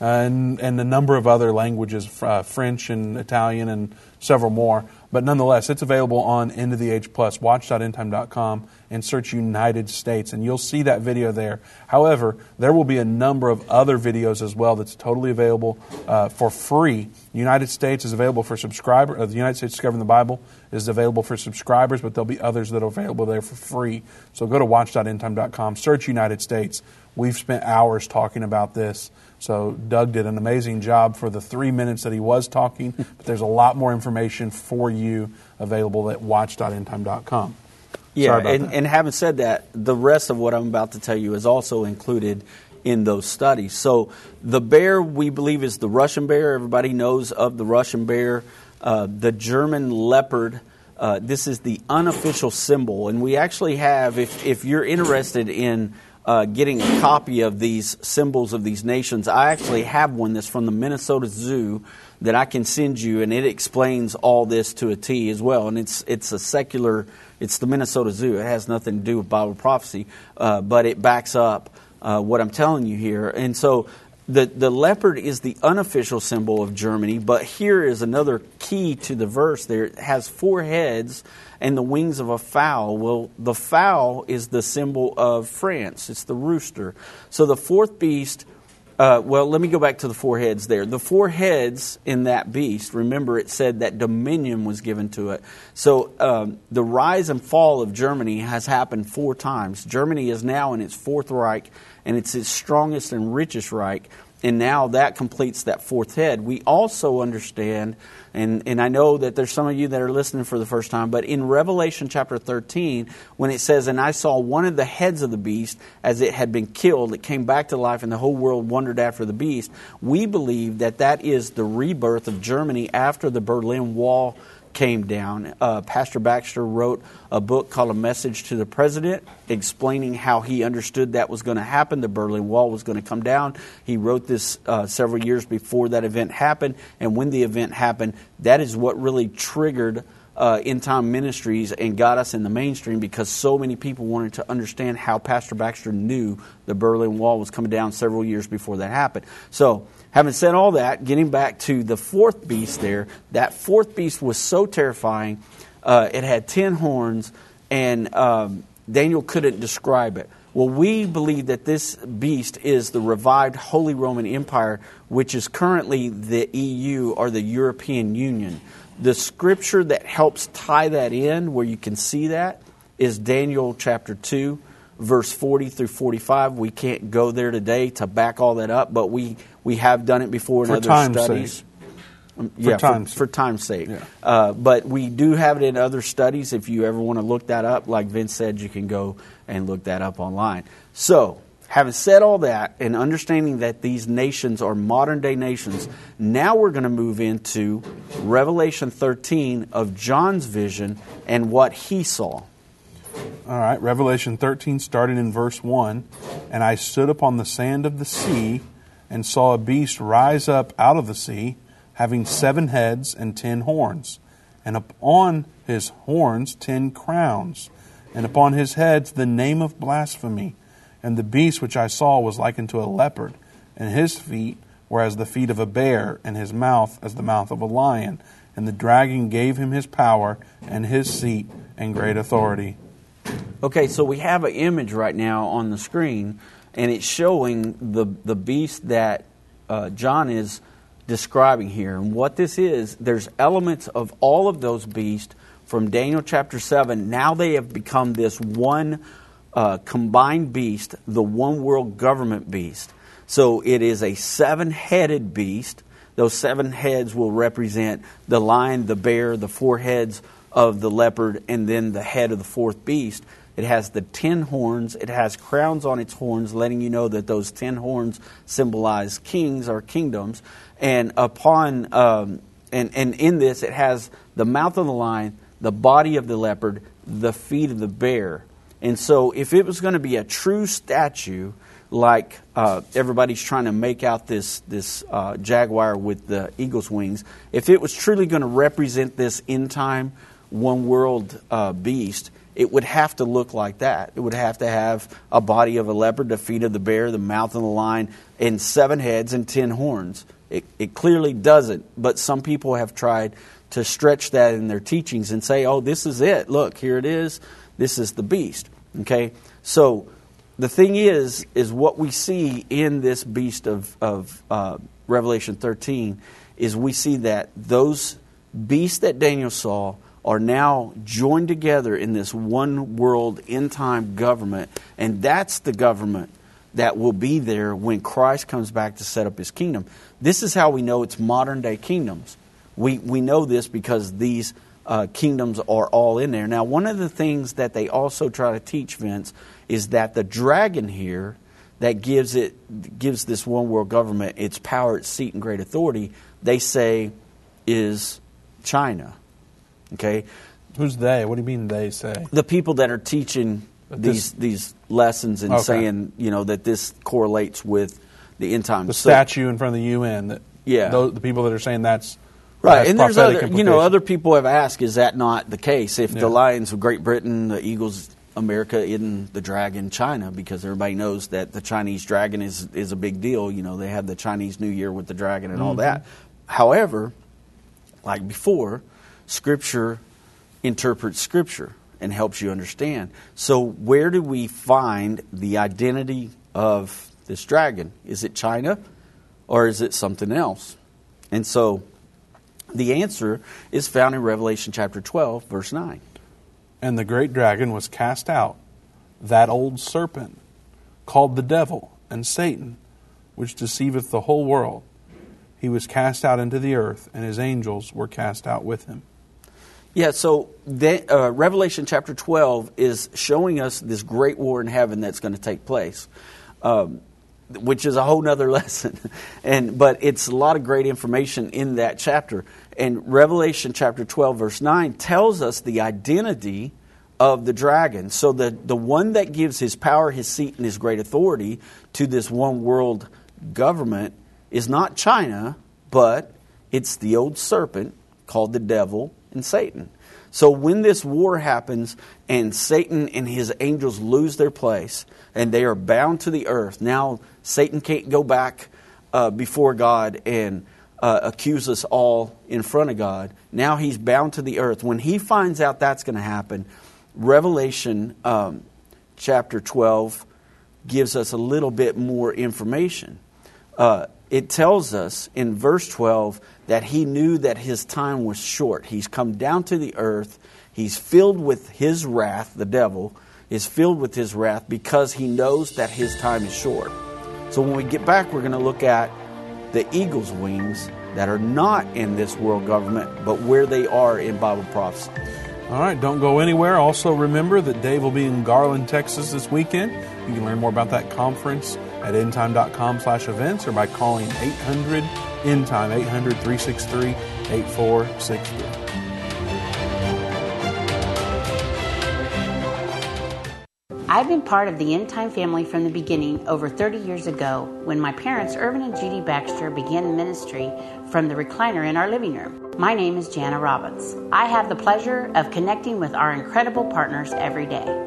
uh, and, and a number of other languages, uh, French and Italian and several more. But nonetheless, it's available on End of the Age Plus, watch.endtime.com, and search United States, and you'll see that video there. However, there will be a number of other videos as well that's totally available uh, for free. United States is available for subscribers. Uh, the United States Discovering the Bible is available for subscribers, but there'll be others that are available there for free. So go to watch.endtime.com, search United States. We've spent hours talking about this. So Doug did an amazing job for the three minutes that he was talking, but there's a lot more information for you available at watch.endtime.com. Yeah, and, and having said that, the rest of what I'm about to tell you is also included in those studies. So the bear we believe is the Russian bear. Everybody knows of the Russian bear. Uh, the German leopard. Uh, this is the unofficial symbol, and we actually have. If if you're interested in uh, getting a copy of these symbols of these nations. I actually have one that's from the Minnesota Zoo that I can send you, and it explains all this to a T as well. And it's it's a secular. It's the Minnesota Zoo. It has nothing to do with Bible prophecy, uh, but it backs up uh, what I'm telling you here. And so the, the leopard is the unofficial symbol of Germany, but here is another key to the verse there. It has four heads and the wings of a fowl. Well, the fowl is the symbol of France, it's the rooster. So the fourth beast. Uh, well, let me go back to the four heads there. The four heads in that beast, remember it said that dominion was given to it. So um, the rise and fall of Germany has happened four times. Germany is now in its fourth Reich, and it's its strongest and richest Reich. And now that completes that fourth head. We also understand, and, and I know that there's some of you that are listening for the first time, but in Revelation chapter 13, when it says, And I saw one of the heads of the beast as it had been killed, it came back to life, and the whole world wondered after the beast, we believe that that is the rebirth of Germany after the Berlin Wall came down. Uh, Pastor Baxter wrote a book called A Message to the President, explaining how he understood that was going to happen. The Berlin Wall was going to come down. He wrote this uh, several years before that event happened. And when the event happened, that is what really triggered uh, End Time Ministries and got us in the mainstream because so many people wanted to understand how Pastor Baxter knew the Berlin Wall was coming down several years before that happened. So, having said all that, getting back to the fourth beast there, that fourth beast was so terrifying. Uh, it had ten horns, and um, Daniel couldn't describe it. Well, we believe that this beast is the revived Holy Roman Empire, which is currently the EU or the European Union. The scripture that helps tie that in, where you can see that, is Daniel chapter 2, verse 40 through 45. We can't go there today to back all that up, but we, we have done it before in for other studies. Um, for yeah, time's for, for, time's sake. Yeah. Uh, but we do have it in other studies. If you ever want to look that up, like Vince said, you can go and look that up online. So, Having said all that and understanding that these nations are modern day nations, now we're going to move into Revelation 13 of John's vision and what he saw. All right, Revelation 13, starting in verse 1. And I stood upon the sand of the sea and saw a beast rise up out of the sea, having seven heads and ten horns, and upon his horns ten crowns, and upon his heads the name of blasphemy. And the beast which I saw was like unto a leopard, and his feet were as the feet of a bear, and his mouth as the mouth of a lion. And the dragon gave him his power, and his seat, and great authority. Okay, so we have an image right now on the screen, and it's showing the, the beast that uh, John is describing here. And what this is, there's elements of all of those beasts from Daniel chapter 7. Now they have become this one uh, combined beast, the one world government beast. So it is a seven headed beast. Those seven heads will represent the lion, the bear, the four heads of the leopard, and then the head of the fourth beast. It has the ten horns. It has crowns on its horns, letting you know that those ten horns symbolize kings or kingdoms. And upon um, and and in this, it has the mouth of the lion, the body of the leopard, the feet of the bear. And so, if it was going to be a true statue, like uh, everybody's trying to make out this this uh, jaguar with the eagle's wings, if it was truly going to represent this end time one world uh, beast, it would have to look like that. It would have to have a body of a leopard, the feet of the bear, the mouth of the lion, and seven heads and ten horns. It, it clearly doesn't, but some people have tried to stretch that in their teachings and say, oh, this is it. Look, here it is. This is the beast. Okay? So the thing is, is what we see in this beast of, of uh, Revelation 13 is we see that those beasts that Daniel saw are now joined together in this one world end time government, and that's the government that will be there when Christ comes back to set up his kingdom. This is how we know it's modern day kingdoms. We, we know this because these uh, kingdoms are all in there. Now, one of the things that they also try to teach, Vince, is that the dragon here that gives it gives this one world government its power, its seat, and great authority, they say is China. Okay? Who's they? What do you mean they say? The people that are teaching these these lessons and Okay. saying, you know, that this correlates with the end times. The So- statue in front of the UN. That, Yeah. those, the people that are saying that's Right, and there's other, you know, other people have asked, is that not the case? If Yeah. the lions of Great Britain, the eagles, America, in the dragon, China, because everybody knows that the Chinese dragon is is a big deal. You know, they have the Chinese New Year with the dragon and all Mm-hmm. that. However, like before, Scripture interprets Scripture and helps you understand. So, where do we find the identity of this dragon? Is it China or is it something else? And so, the answer is found in Revelation chapter 12, verse 9. And the great dragon was cast out, that old serpent, called the devil and Satan, which deceiveth the whole world. He was cast out into the earth, and his angels were cast out with him. Yeah, so uh, Revelation chapter 12 is showing us this great war in heaven that's going to take place, um, which is a whole nother lesson. and But it's a lot of great information in that chapter. And Revelation chapter 12, verse 9, tells us the identity of the dragon. So the, the one that gives his power, his seat, and his great authority to this one world government is not China, but it's the old serpent called the devil and Satan. So when this war happens and Satan and his angels lose their place and they are bound to the earth, now Satan can't go back uh, before God and uh, accuse us all in front of God. Now he's bound to the earth. When he finds out that's going to happen, Revelation um, chapter 12 gives us a little bit more information. Uh, it tells us in verse 12 that he knew that his time was short. He's come down to the earth. He's filled with his wrath, the devil is filled with his wrath because he knows that his time is short. So when we get back, we're going to look at the eagle's wings that are not in this world government, but where they are in Bible prophecy. All right, don't go anywhere. Also, remember that Dave will be in Garland, Texas this weekend. You can learn more about that conference at endtime.com slash events or by calling 800 endtime 800 363 8463. I've been part of the End Time family from the beginning over 30 years ago when my parents, Irvin and Judy Baxter, began ministry from the recliner in our living room. My name is Jana Robbins. I have the pleasure of connecting with our incredible partners every day.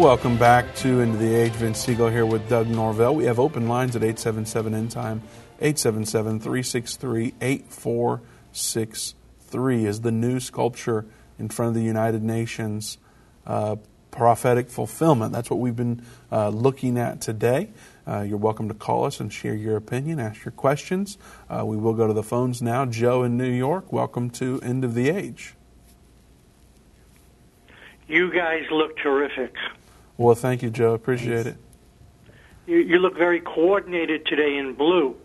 Welcome back to End of the Age. Vince Stegall here with Doug Norvell. We have open lines at 877 End Time, 877 363 8463. Is the new sculpture in front of the United Nations uh, prophetic fulfillment. That's what we've been uh, looking at today. Uh, you're welcome to call us and share your opinion, ask your questions. Uh, we will go to the phones now. Joe in New York, welcome to End of the Age. You guys look terrific. Well, thank you, Joe. Appreciate Thanks. it. You, you look very coordinated today in blue.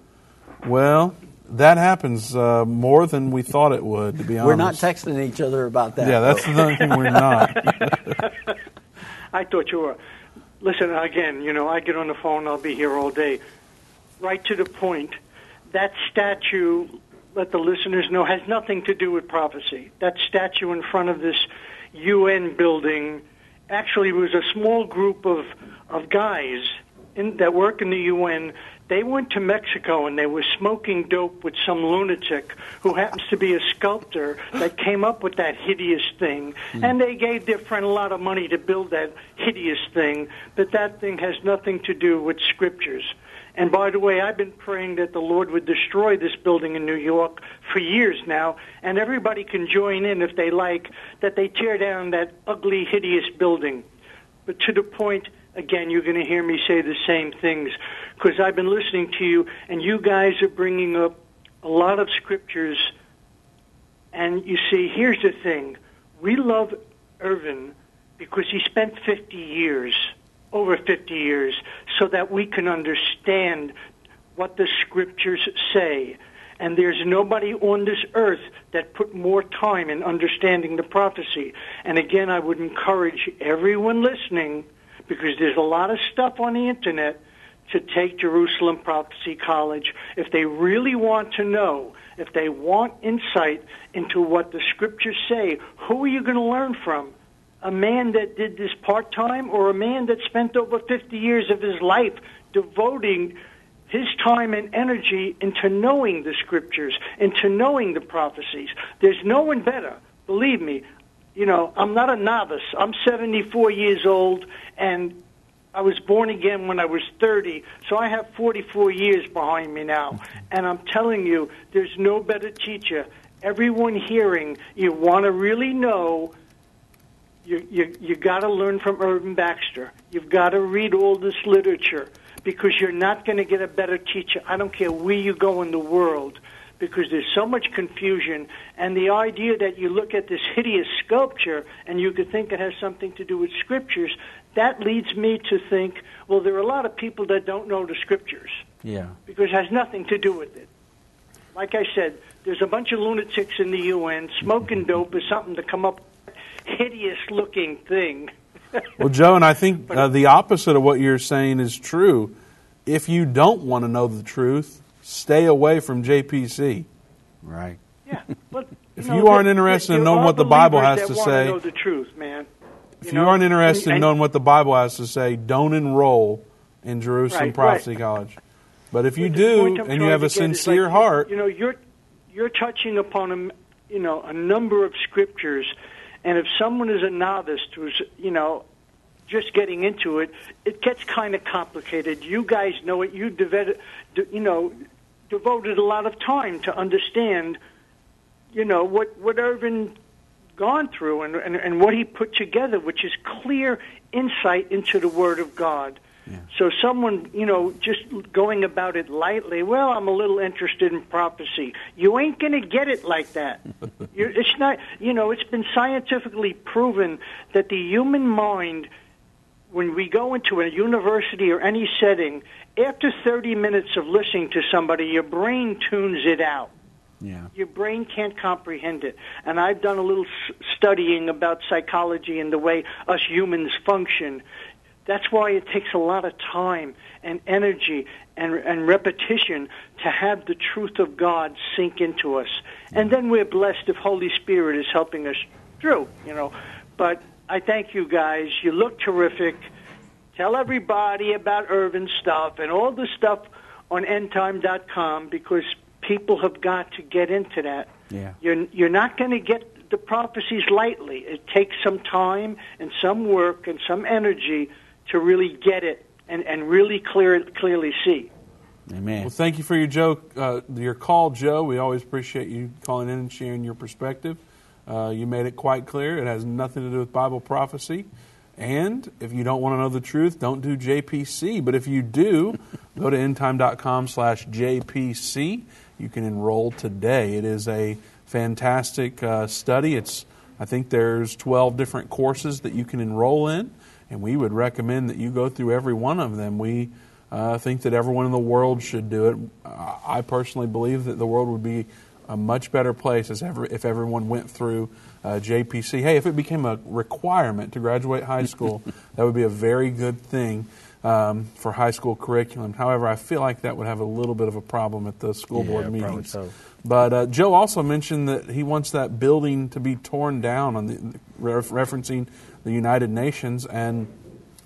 Well, that happens uh, more than we thought it would, to be honest. We're not texting each other about that. Yeah, that's though. the thing we're not. I thought you were. Listen, again, you know, I get on the phone, I'll be here all day. Right to the point. That statue, let the listeners know, has nothing to do with prophecy. That statue in front of this UN building actually it was a small group of, of guys in, that work in the UN. They went to Mexico and they were smoking dope with some lunatic who happens to be a sculptor that came up with that hideous thing. Hmm. And they gave their friend a lot of money to build that hideous thing, but that thing has nothing to do with scriptures. And by the way, I've been praying that the Lord would destroy this building in New York for years now, and everybody can join in if they like, that they tear down that ugly, hideous building. But to the point, again, you're going to hear me say the same things because I've been listening to you, and you guys are bringing up a lot of scriptures. And you see, here's the thing we love Irvin because he spent 50 years, over 50 years, so that we can understand what the scriptures say. And there's nobody on this earth that put more time in understanding the prophecy. And again, I would encourage everyone listening, because there's a lot of stuff on the internet, to take Jerusalem Prophecy College if they really want to know, if they want insight into what the scriptures say. Who are you going to learn from? A man that did this part time or a man that spent over 50 years of his life devoting his time and energy into knowing the scriptures, into knowing the prophecies. There's no one better, believe me. You know, I'm not a novice. I'm 74 years old, and I was born again when I was 30, so I have 44 years behind me now. And I'm telling you, there's no better teacher. Everyone hearing, you want to really know you you you got to learn from Irvin Baxter. You've got to read all this literature because you're not going to get a better teacher. I don't care where you go in the world because there's so much confusion and the idea that you look at this hideous sculpture and you could think it has something to do with scriptures that leads me to think well there are a lot of people that don't know the scriptures Yeah. because it has nothing to do with it. Like I said, there's a bunch of lunatics in the UN. Smoking dope is something to come up hideous looking thing. Well, Joe, and I think uh, the opposite of what you're saying is true. If you don't want to know the truth, stay away from JPC. Right. Yeah, but If know, you aren't interested in knowing what the Bible has to wanna say- know the truth, man. If know? you aren't interested in knowing what the Bible has to say, don't enroll in Jerusalem Right, Prophecy right. College. But if you But do, and you have a sincere like, heart, you know, you're you're touching upon a, you know, a number of scriptures, and if someone is a novice who's, you know, just getting into it, it gets kind of complicated. You guys know it. You devoted, you know, devoted a lot of time to understand, you know, what what Irvin gone through and, and and what he put together, which is clear insight into the Word of God. So someone, you know, just going about it lightly, well, I'm a little interested in prophecy. You ain't going to get it like that. You're, it's not, you know, it's been scientifically proven that the human mind, when we go into a university or any setting, after 30 minutes of listening to somebody, your brain tunes it out Yeah. your brain can't comprehend it. And I've done a little s- studying about psychology and the way us humans function. That's why it takes a lot of time and energy and, and repetition to have the truth of God sink into us. And then we're blessed if Holy Spirit is helping us through, you know. But I thank you guys. You look terrific. Tell everybody about Irvin stuff and all the stuff on endtime.com because people have got to get into that. Yeah. You're, you're not going to get the prophecies lightly. It takes some time and some work and some energy to really get it and, and really clear clearly see. Amen. well, thank you for your joke, uh, your call, Joe. We always appreciate you calling in and sharing your perspective. Uh, you made it quite clear. It has nothing to do with Bible prophecy. And if you don't want to know the truth, don't do JPC. But if you do, go to endtime.com slash JPC. You can enroll today. It is a fantastic uh, study. It's I think there's 12 different courses that you can enroll in, and we would recommend that you go through every one of them. We uh, think that everyone in the world should do it. I personally believe that the world would be a much better place as ever, if everyone went through uh, JPC. Hey, if it became a requirement to graduate high school, that would be a very good thing um, for high school curriculum. However, I feel like that would have a little bit of a problem at the school Yeah, board meetings. so. But uh, Joe also mentioned that he wants that building to be torn down, on the, ref- referencing the United Nations. And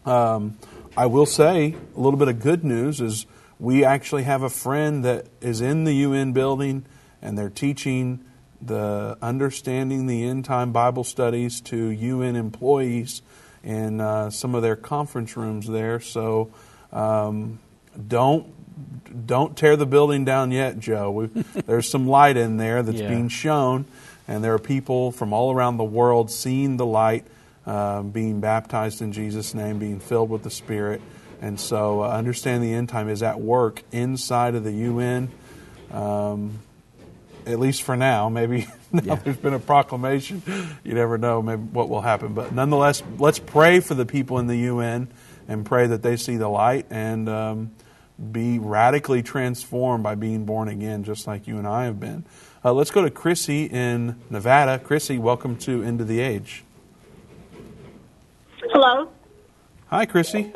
um, I will say a little bit of good news is we actually have a friend that is in the UN building, and they're teaching the understanding the end time Bible studies to UN employees in uh, some of their conference rooms there. So um, don't don't tear the building down yet, Joe. We, there's some light in there that's Yeah. being shown, and there are people from all around the world seeing the light, uh, being baptized in Jesus' name, being filled with the Spirit. And so, uh, understand the end time is at work inside of the UN. Um, at least for now. Maybe now Yeah. there's been a proclamation. You never know maybe what will happen. But nonetheless, let's pray for the people in the UN and pray that they see the light and um, be radically transformed by being born again, just like you and I have been. Uh, let's go to Chrissy in Nevada. Chrissy, welcome to End of the Age. Hello. Hi, Chrissy.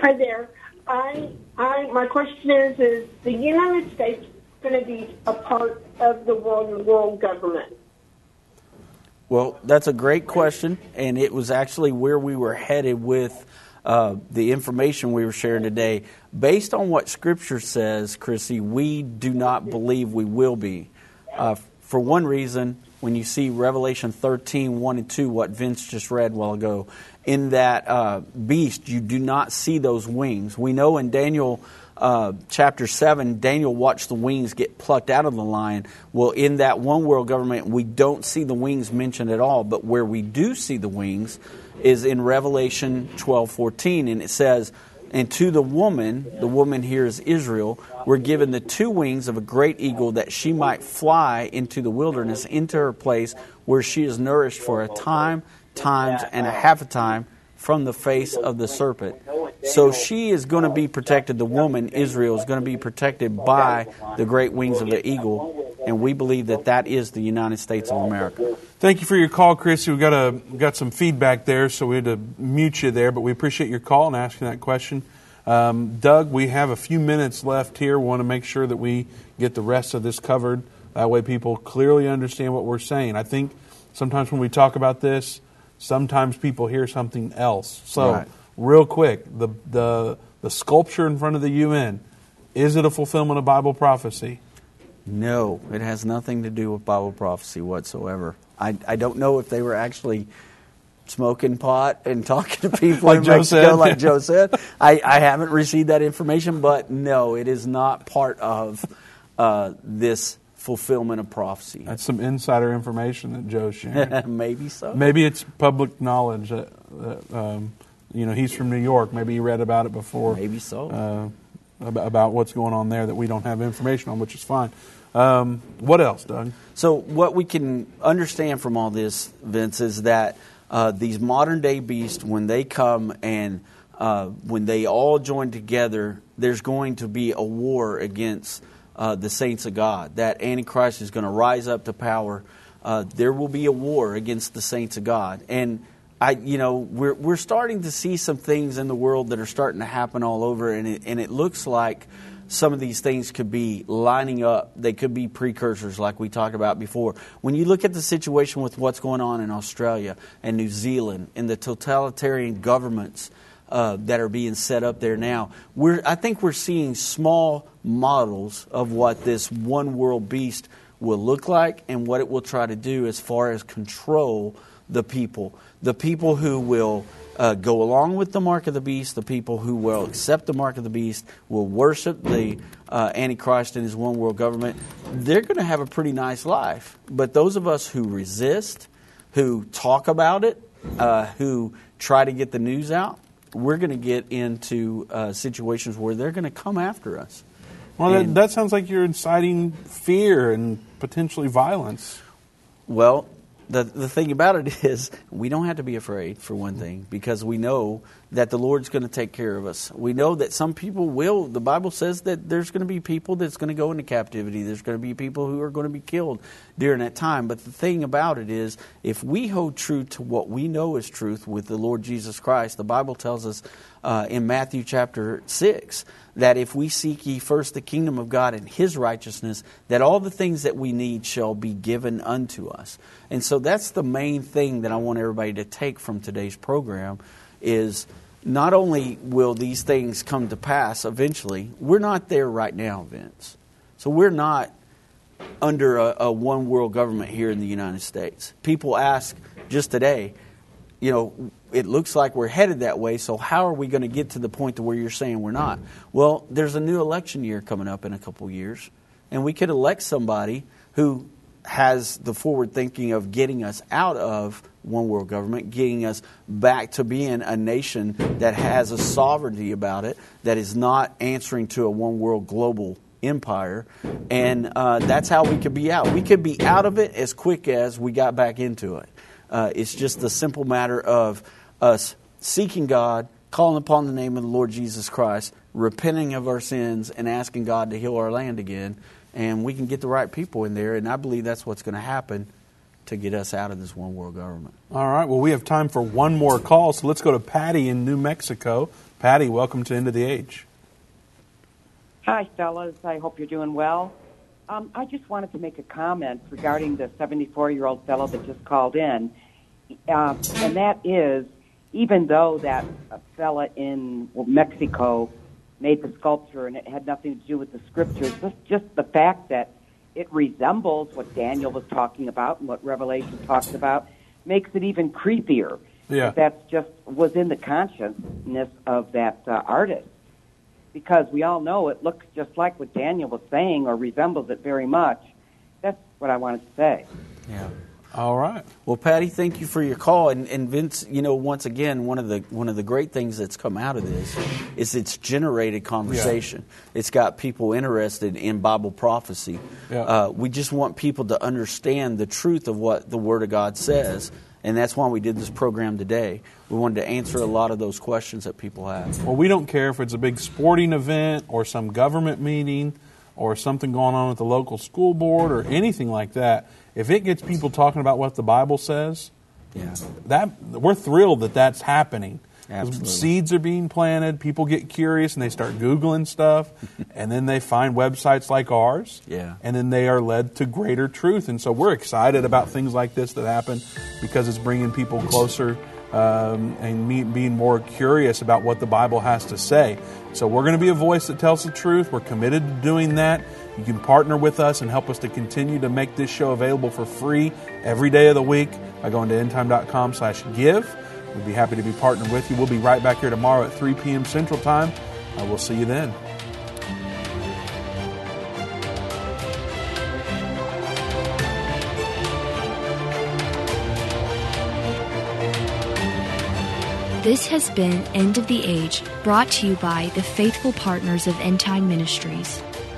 Hi there. I, I, my question is: Is the United States going to be a part of the world world government? Well, that's a great question, and it was actually where we were headed with uh, the information we were sharing today. Based on what Scripture says, Chrissy, we do not believe we will be. Uh, for one reason, when you see Revelation 13, 1 and 2, what Vince just read a while ago, in that uh, beast, you do not see those wings. We know in Daniel uh, chapter 7, Daniel watched the wings get plucked out of the lion. Well, in that one world government, we don't see the wings mentioned at all, but where we do see the wings is in Revelation 12 14, and it says, And to the woman, the woman here is Israel, were given the two wings of a great eagle that she might fly into the wilderness, into her place where she is nourished for a time, times, and a half a time from the face of the serpent. So she is going to be protected. The woman, Israel, is going to be protected by the great wings of the eagle, and we believe that that is the United States of America. Thank you for your call, Chrissy. We got a got some feedback there, so we had to mute you there, but we appreciate your call and asking that question. Um, Doug, we have a few minutes left here. We want to make sure that we get the rest of this covered. That way, people clearly understand what we're saying. I think sometimes when we talk about this, sometimes people hear something else. So, Right. real quick, the the the sculpture in front of the UN is it a fulfillment of Bible prophecy? No, it has nothing to do with Bible prophecy whatsoever. I, I don't know if they were actually smoking pot and talking to people Like in Joe Mexico, said. like Joe said. I, I haven't received that information, but no, it is not part of uh, this fulfillment of prophecy. That's some insider information that Joe's sharing. Maybe so. Maybe it's public knowledge that, that um, you know he's from New York. Maybe he read about it before. Maybe so. Uh, about, about what's going on there that we don't have information on, which is fine. Um, what else, Doug? So, what we can understand from all this, Vince, is that uh, these modern day beasts, when they come and uh, when they all join together, there's going to be a war against uh, the saints of God. That Antichrist is going to rise up to power. Uh, there will be a war against the saints of God. And I, you know, we're we're starting to see some things in the world that are starting to happen all over, and it, and it looks like some of these things could be lining up. They could be precursors, like we talked about before. When you look at the situation with what's going on in Australia and New Zealand and the totalitarian governments uh, that are being set up there now, we're I think we're seeing small models of what this one world beast will look like and what it will try to do as far as control the people. The people who will uh, go along with the mark of the beast, the people who will accept the mark of the beast, will worship the uh, Antichrist and his one world government, they're going to have a pretty nice life. But those of us who resist, who talk about it, uh, who try to get the news out, we're going to get into uh, situations where they're going to come after us. Well, that, that sounds like you're inciting fear and potentially violence. Well, the the thing about it is we don't have to be afraid for one thing because we know that the Lord's going to take care of us. We know that some people will. The Bible says that there's going to be people that's going to go into captivity. There's going to be people who are going to be killed during that time. But the thing about it is, if we hold true to what we know is truth with the Lord Jesus Christ, the Bible tells us uh, in Matthew chapter six that if we seek ye first the kingdom of God and his righteousness, that all the things that we need shall be given unto us. And so that's the main thing that I want everybody to take from today's program is not only will these things come to pass eventually, we're not there right now, Vince. So we're not under a, a one world government here in the United States. People ask just today, you know, it looks like we're headed that way, so how are we going to get to the point to where you're saying we're not? Well, there's a new election year coming up in a couple years, and we could elect somebody who has the forward thinking of getting us out of one world government, getting us back to being a nation that has a sovereignty about it, that is not answering to a one world global empire. And uh, that's how we could be out. We could be out of it as quick as we got back into it. Uh, it's just the simple matter of us seeking God, calling upon the name of the Lord Jesus Christ, repenting of our sins, and asking God to heal our land again. And we can get the right people in there, and I believe that's what's going to happen to get us out of this one world government. All right. Well, we have time for one more call, so let's go to Patty in New Mexico. Patty, welcome to End of the Age. Hi, fellas. I hope you're doing well. Um, I just wanted to make a comment regarding the 74 year old fellow that just called in. Uh, and that is, even though that fella in Mexico made the sculpture and it had nothing to do with the scriptures, just, just the fact that it resembles what Daniel was talking about and what Revelation talks about makes it even creepier. Yeah. That's just was in the consciousness of that uh, artist because we all know it looks just like what Daniel was saying or resembles it very much. That's what I wanted to say. Yeah. All right. Well, Patty, thank you for your call. And, and Vince, you know, once again, one of the one of the great things that's come out of this is it's generated conversation. It's got people interested in Bible prophecy. Yeah. Uh, we just want people to understand the truth of what the Word of God says, and that's why we did this program today. We wanted to answer a lot of those questions that people have. Well, we don't care if it's a big sporting event or some government meeting or something going on at the local school board or anything like that. If it gets people talking about what the Bible says, Yeah. that we're thrilled that that's happening. Seeds are being planted. People get curious and they start googling stuff, and then they find websites like ours. Yeah. and then they are led to greater truth. And so we're excited about things like this that happen because it's bringing people closer um, and me, being more curious about what the Bible has to say. So we're going to be a voice that tells the truth. We're committed to doing that. You can partner with us and help us to continue to make this show available for free every day of the week by going to endtime.com slash give. We'd be happy to be partnered with you. We'll be right back here tomorrow at 3 p.m. Central Time. Uh, we'll see you then. This has been End of the Age, brought to you by the faithful partners of End Time Ministries.